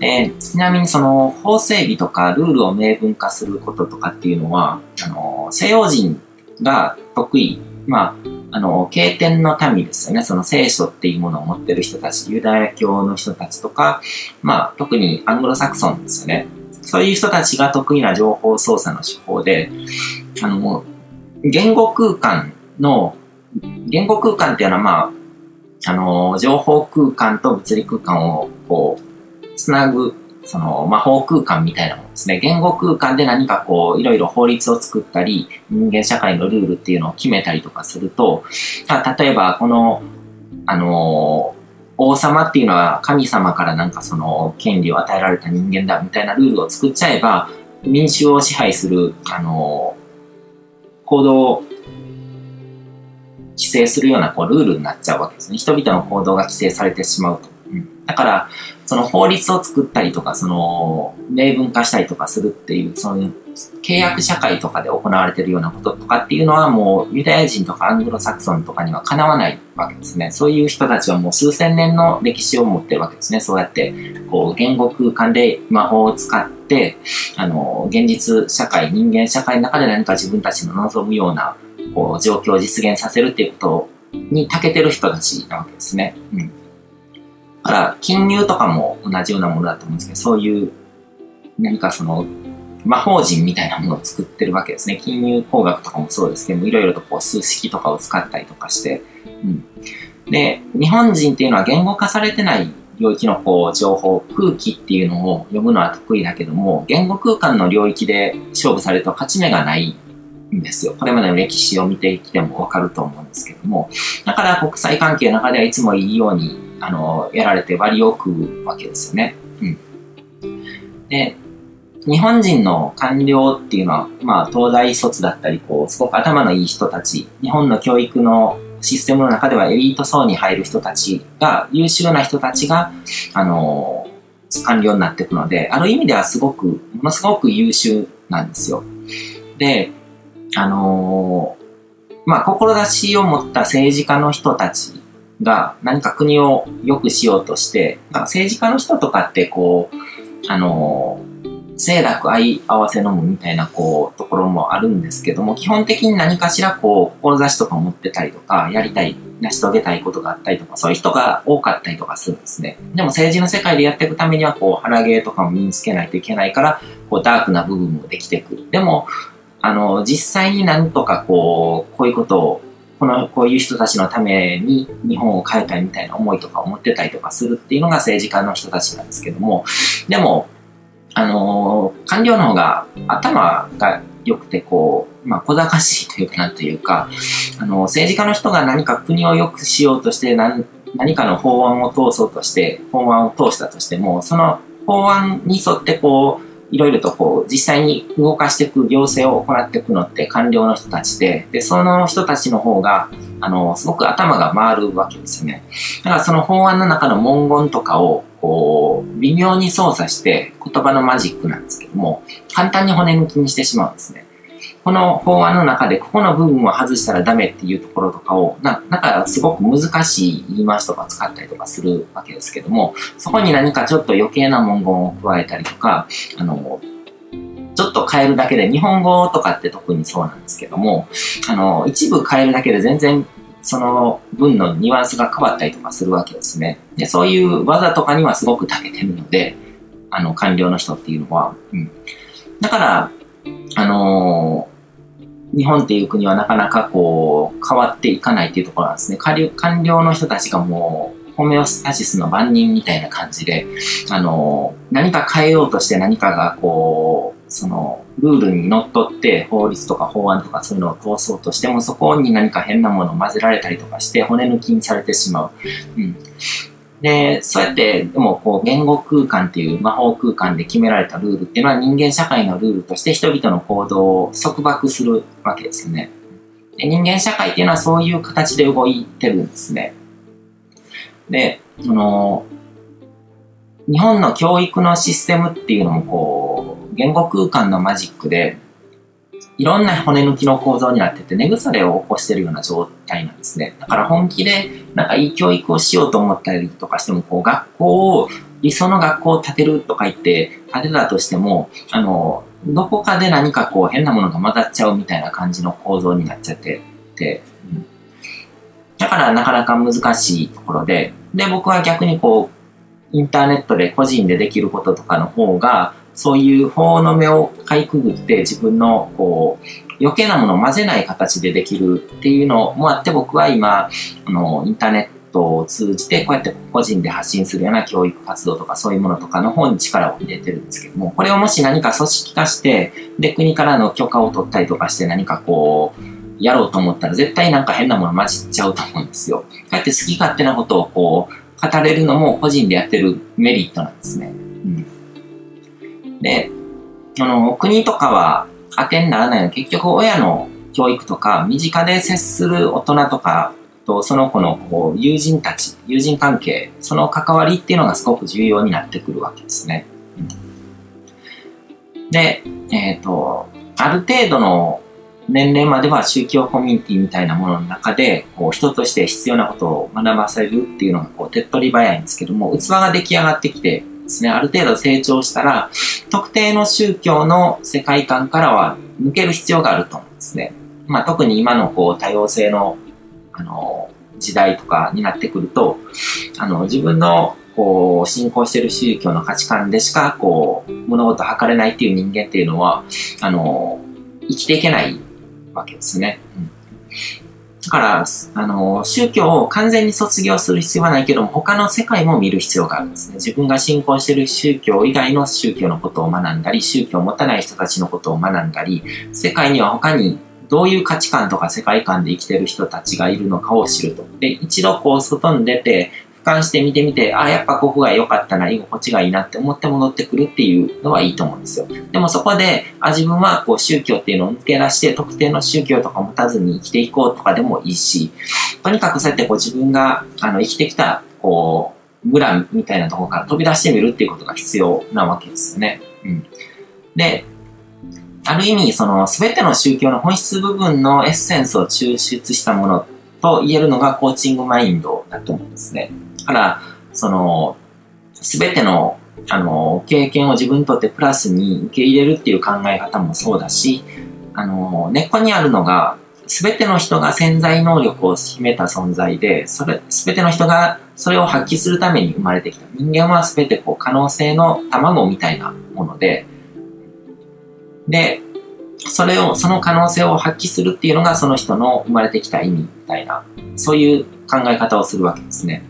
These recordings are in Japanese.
で、ちなみにその法整備とかルールを明文化することとかっていうのは、あの、西洋人が得意、まあ、あの、経典の民ですよね。その聖書っていうものを持ってる人たち、ユダヤ教の人たちとか、まあ、特にアングロサクソンですよね。そういう人たちが得意な情報操作の手法で、あの、言語空間の、言語空間っていうのはまあ、あの、情報空間と物理空間をこう、つなぐ、その魔法空間みたいなものですね。言語空間で何かこう、いろいろ法律を作ったり、人間社会のルールっていうのを決めたりとかすると、例えばこの、あの、王様っていうのは神様からなんかその権利を与えられた人間だみたいなルールを作っちゃえば、民衆を支配する、あの、行動を規制するようなこうルールになっちゃうわけですね。人々の行動が規制されてしまうと。うん、だから、その法律を作ったりとか、その、明文化したりとかするっていう、その、契約社会とかで行われてるようなこととかっていうのはもうユダヤ人とかアングロサクソンとかにはかなわないわけですね。そういう人たちはもう数千年の歴史を持ってるわけですね。そうやって、こう、言語空間で魔法を使って、あの、現実社会、人間社会の中で何か自分たちの望むような、こう、状況を実現させるっていうことに長けてる人たちなわけですね。うん。だから、金融とかも同じようなものだと思うんですけど、そういう何かその魔法陣みたいなものを作ってるわけですね。金融工学とかもそうですけども、いろいろとこう数式とかを使ったりとかして、うん。で、日本人っていうのは言語化されてない領域のこう情報、空気っていうのを読むのは得意だけども、言語空間の領域で勝負されると勝ち目がないんですよ。これまでの歴史を見てきてもわかると思うんですけども、だから国際関係の中ではいつもいいようにあの、やられて割を食うわけですよね。うん。で、日本人の官僚っていうのは、まあ、東大卒だったり、こう、すごく頭のいい人たち、日本の教育のシステムの中ではエリート層に入る人たちが、優秀な人たちが、あの、官僚になっていくので、ある意味ではすごく、ものすごく優秀なんですよ。で、あのまあ、志を持った政治家の人たちが何か国を良くしようとして、政治家の人とかってこう、あの、清楽愛合わせ飲むみたいなこう、ところもあるんですけども、基本的に何かしらこう、志とか持ってたりとか、やりたい、成し遂げたいことがあったりとか、そういう人が多かったりとかするんですね。でも政治の世界でやっていくためには、こう、腹芸とかも身につけないといけないから、こう、ダークな部分もできてくる。でも、あの、実際になんとかこう、こういうことをこの、こういう人たちのために日本を変えたいみたいな思いとか思ってたりとかするっていうのが政治家の人たちなんですけども、でも、あのー、官僚の方が頭が良くて、こう、まあ、小賢しいというか、なんというか、あの、政治家の人が何か国を良くしようとして何、何かの法案を通そうとして、法案を通したとしても、その法案に沿ってこう、いろいろとこう、実際に動かしていく行政を行っていくのって官僚の人たちで、で、その人たちの方が、あの、すごく頭が回るわけですよね。だからその法案の中の文言とかを、こう、微妙に操作して言葉のマジックなんですけども、簡単に骨抜きにしてしまうんですね。この法案の中でここの部分を外したらダメっていうところとかを、な、なんかすごく難しい言い回しとか使ったりとかするわけですけども、そこに何かちょっと余計な文言を加えたりとか、あの、ちょっと変えるだけで、日本語とかって特にそうなんですけども、あの、一部変えるだけで全然その文のニュアンスが変わったりとかするわけですね。で、そういう技とかにはすごく長けてるので、あの、官僚の人っていうのは。うん。だから、あの日本っていう国はなかなかこう、変わっていかないっていうところなんですね。官僚の人たちがもう、ホメオスタシスの番人みたいな感じで、あの、何か変えようとして何かがこう、その、ルールにのっとって法律とか法案とかそういうのを通そうとしても、そこに何か変なものを混ぜられたりとかして骨抜きにされてしまう。うん。で、そうやって、でもこう言語空間っていう魔法空間で決められたルールっていうのは人間社会のルールとして人々の行動を束縛するわけですよね。で人間社会っていうのはそういう形で動いてるんですね。で、その、日本の教育のシステムっていうのもこう、言語空間のマジックで、いろんな骨抜きの構造になってて、根腐れを起こしてるような状態なんですね。だから本気で、なんかいい教育をしようと思ったりとかしても、こう、学校を理想の学校を建てるとか言って建てたとしても、あの、どこかで何かこう変なものが混ざっちゃうみたいな感じの構造になっちゃってて、うん、だからなかなか難しいところで、で、僕は逆にこう、インターネットで個人でできることとかの方が、そういう法の目をかいくぐって自分のこう余計なものを混ぜない形でできるっていうのもあって僕は今あのインターネットを通じてこうやって個人で発信するような教育活動とかそういうものとかの方に力を入れてるんですけどもこれをもし何か組織化してで国からの許可を取ったりとかして何かこうやろうと思ったら絶対なんか変なもの混じっちゃうと思うんですよ。こうやって好き勝手なことをこう語れるのも個人でやってるメリットなんですね。で、あの、国とかは当てにならないの結局親の教育とか、身近で接する大人とかと、その子のこう友人たち、友人関係、その関わりっていうのがすごく重要になってくるわけですね。で、えっ、ー、と、ある程度の年齢までは宗教コミュニティみたいなものの中で、こう人として必要なことを学ばされるっていうのがこう手っ取り早いんですけども、器が出来上がってきてですね、ある程度成長したら、特定の宗教の世界観からは抜ける必要があると思うんですね。まあ、特に今のこう多様性の、あの、時代とかになってくると、あの、自分のこう、信仰している宗教の価値観でしか、こう、物事を測れないっていう人間っていうのは、あの、生きていけないわけですね。うんだから、あの、宗教を完全に卒業する必要はないけども、他の世界も見る必要があるんですね。自分が信仰している宗教以外の宗教のことを学んだり、宗教を持たない人たちのことを学んだり、世界には他にどういう価値観とか世界観で生きてる人たちがいるのかを知ると。で、一度こう外に出て、俯瞰して見てみて、あ、やっぱここが良かったな、居心地がいいなって思って戻ってくるっていうのはいいと思うんですよ。でもそこで、あ、自分はこう宗教っていうのを抜け出して、特定の宗教とか持たずに生きていこうとかでもいいし、とにかくそうやってこう自分があの生きてきた、こう、村みたいなところから飛び出してみるっていうことが必要なわけですよね。うん。で、ある意味、その、すべての宗教の本質部分のエッセンスを抽出したものと言えるのがコーチングマインドだと思うんですね。から、その、すべての、あの、経験を自分にとってプラスに受け入れるっていう考え方もそうだし、あの、根っこにあるのが、すべての人が潜在能力を秘めた存在で、それ、すべての人がそれを発揮するために生まれてきた。人間はすべてこう可能性の卵みたいなもので、で、それを、その可能性を発揮するっていうのがその人の生まれてきた意味みたいな、そういう考え方をするわけですね。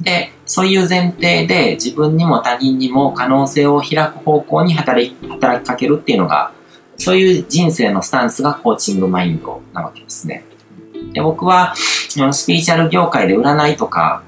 で、そういう前提で自分にも他人にも可能性を開く方向に働き働きかけるっていうのが、そういう人生のスタンスがコーチングマインドなわけですね。で僕は、スピリチュアル業界で占いとか、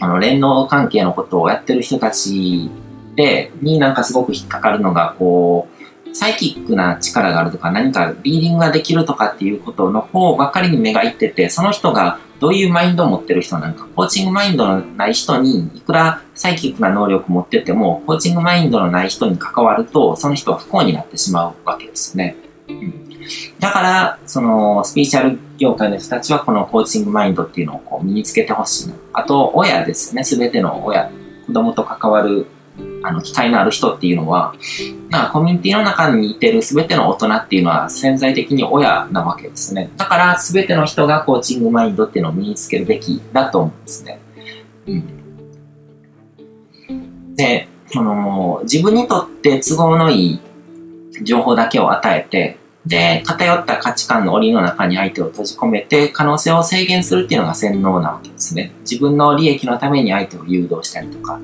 あの、連能関係のことをやってる人たちで、になんかすごく引っかかるのが、こう、サイキックな力があるとか、何かリーディングができるとかっていうことの方ばっかりに目がいってて、その人がどういうマインドを持ってる人なんか、コーチングマインドのない人に、いくらサイキックな能力持ってても、コーチングマインドのない人に関わると、その人は不幸になってしまうわけですね。うん、だから、その、スピーチャル業界の人たちはこのコーチングマインドっていうのをこう身につけてほしいな。あと、親ですね。すべての親、子供と関わるあの、機会のある人っていうのは、まあ、コミュニティの中にいてる全ての大人っていうのは潜在的に親なわけですね。だから全ての人がコーチングマインドっていうのを身につけるべきだと思うんですね。うん。で、その、自分にとって都合のいい情報だけを与えて、で、偏った価値観の檻の中に相手を閉じ込めて、可能性を制限するっていうのが洗脳なわけですね。自分の利益のために相手を誘導したりとか。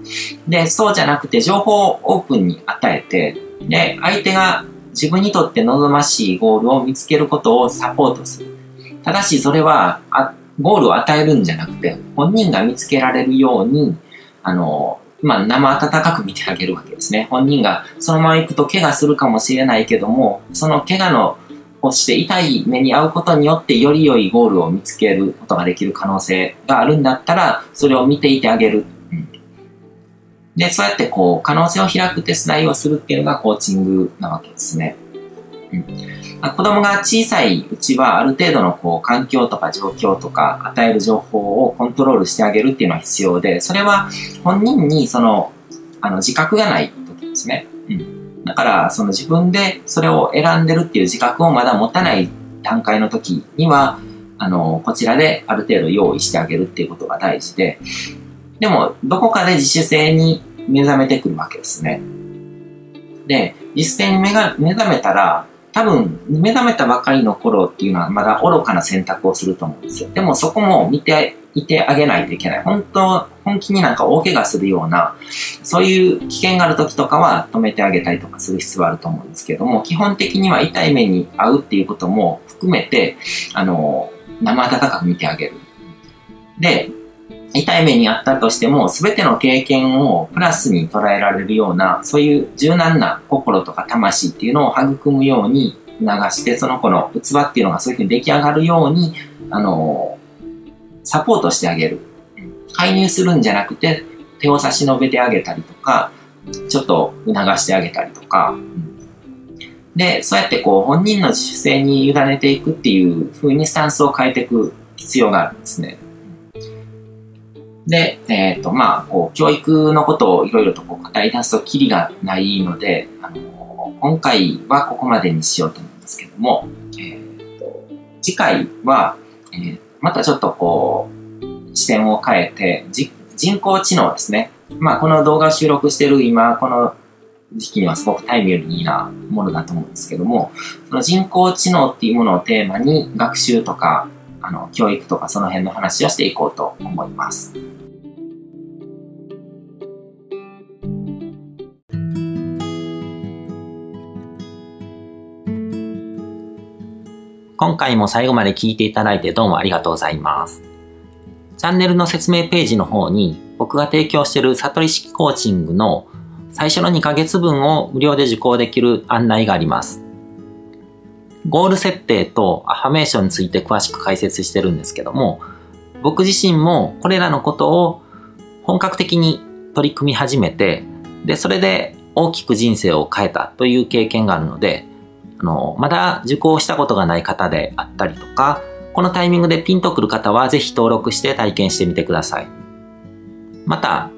で、そうじゃなくて、情報をオープンに与えて、で、相手が自分にとって望ましいゴールを見つけることをサポートする。ただし、それは、あゴールを与えるんじゃなくて、本人が見つけられるように、あの、まあ、生温かく見てあげるわけですね。本人がそのまま行くと怪我するかもしれないけども、その怪我のをして痛い目に遭うことによってより良いゴールを見つけることができる可能性があるんだったら、それを見ていてあげる。うん、で、そうやってこう、可能性を開く手伝いをするっていうのがコーチングなわけですね。うん、子供が小さいうちはある程度のこう環境とか状況とか与える情報をコントロールしてあげるっていうのは必要で、それは本人にそのあの、自覚がない時ですね。うん。だから、その自分でそれを選んでるっていう自覚をまだ持たない段階の時には、あの、こちらである程度用意してあげるっていうことが大事で、でも、どこかで自主性に目覚めてくるわけですね。で、実践に目が目覚めたら、多分、目覚めたばかりの頃っていうのはまだ愚かな選択をすると思うんですよ。でもそこも見ていてあげないといけない。本当、本気になんか大怪我するような、そういう危険がある時とかは止めてあげたりとかする必要はあると思うんですけども、基本的には痛い目に遭うっていうことも含めて、あの、生温かく見てあげる。で、痛い目にあったとしても、すべての経験をプラスに捉えられるような、そういう柔軟な心とか魂っていうのを育むように流して、その子の器っていうのがそういうふうに出来上がるように、あの、サポートしてあげる。介入するんじゃなくて、手を差し伸べてあげたりとか、ちょっと促してあげたりとか、で、そうやってこう本人の自主性に委ねていくっていう風にスタンスを変えていく必要があるんですね。で、えっ、ー、と、まあ、こう、教育のことをいろいろとこう語り出すときりがないので、あの今回はここまでにしようと思うんですけども、えーと、次回は、えー、またちょっとこう、視点を変えて、人工知能ですね。まあ、この動画を収録してる今、この時期にはすごくタイムリーなものだと思うんですけども、その人工知能っていうものをテーマに学習とか、あの、教育とかその辺の話をしていこうと思います。今回も最後まで聞いていただいてどうもありがとうございます。チャンネルの説明ページの方に僕が提供している悟り式コーチングの最初の2ヶ月分を無料で受講できる案内があります。ゴール設定とアファメーションについて詳しく解説してるんですけども、僕自身もこれらのことを本格的に取り組み始めて、で、それで大きく人生を変えたという経験があるので、あの、まだ受講したことがない方であったりとか、このタイミングでピンとくる方はぜひ登録して体験してみてください。また、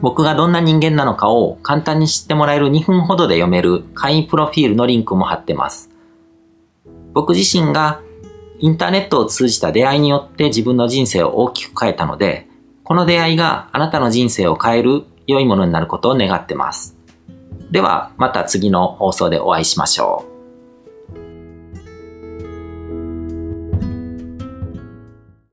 僕がどんな人間なのかを簡単に知ってもらえる2分ほどで読める会員プロフィールのリンクも貼ってます。僕自身がインターネットを通じた出会いによって自分の人生を大きく変えたので、この出会いがあなたの人生を変える良いものになることを願ってます。では、また次の放送でお会いしましょう。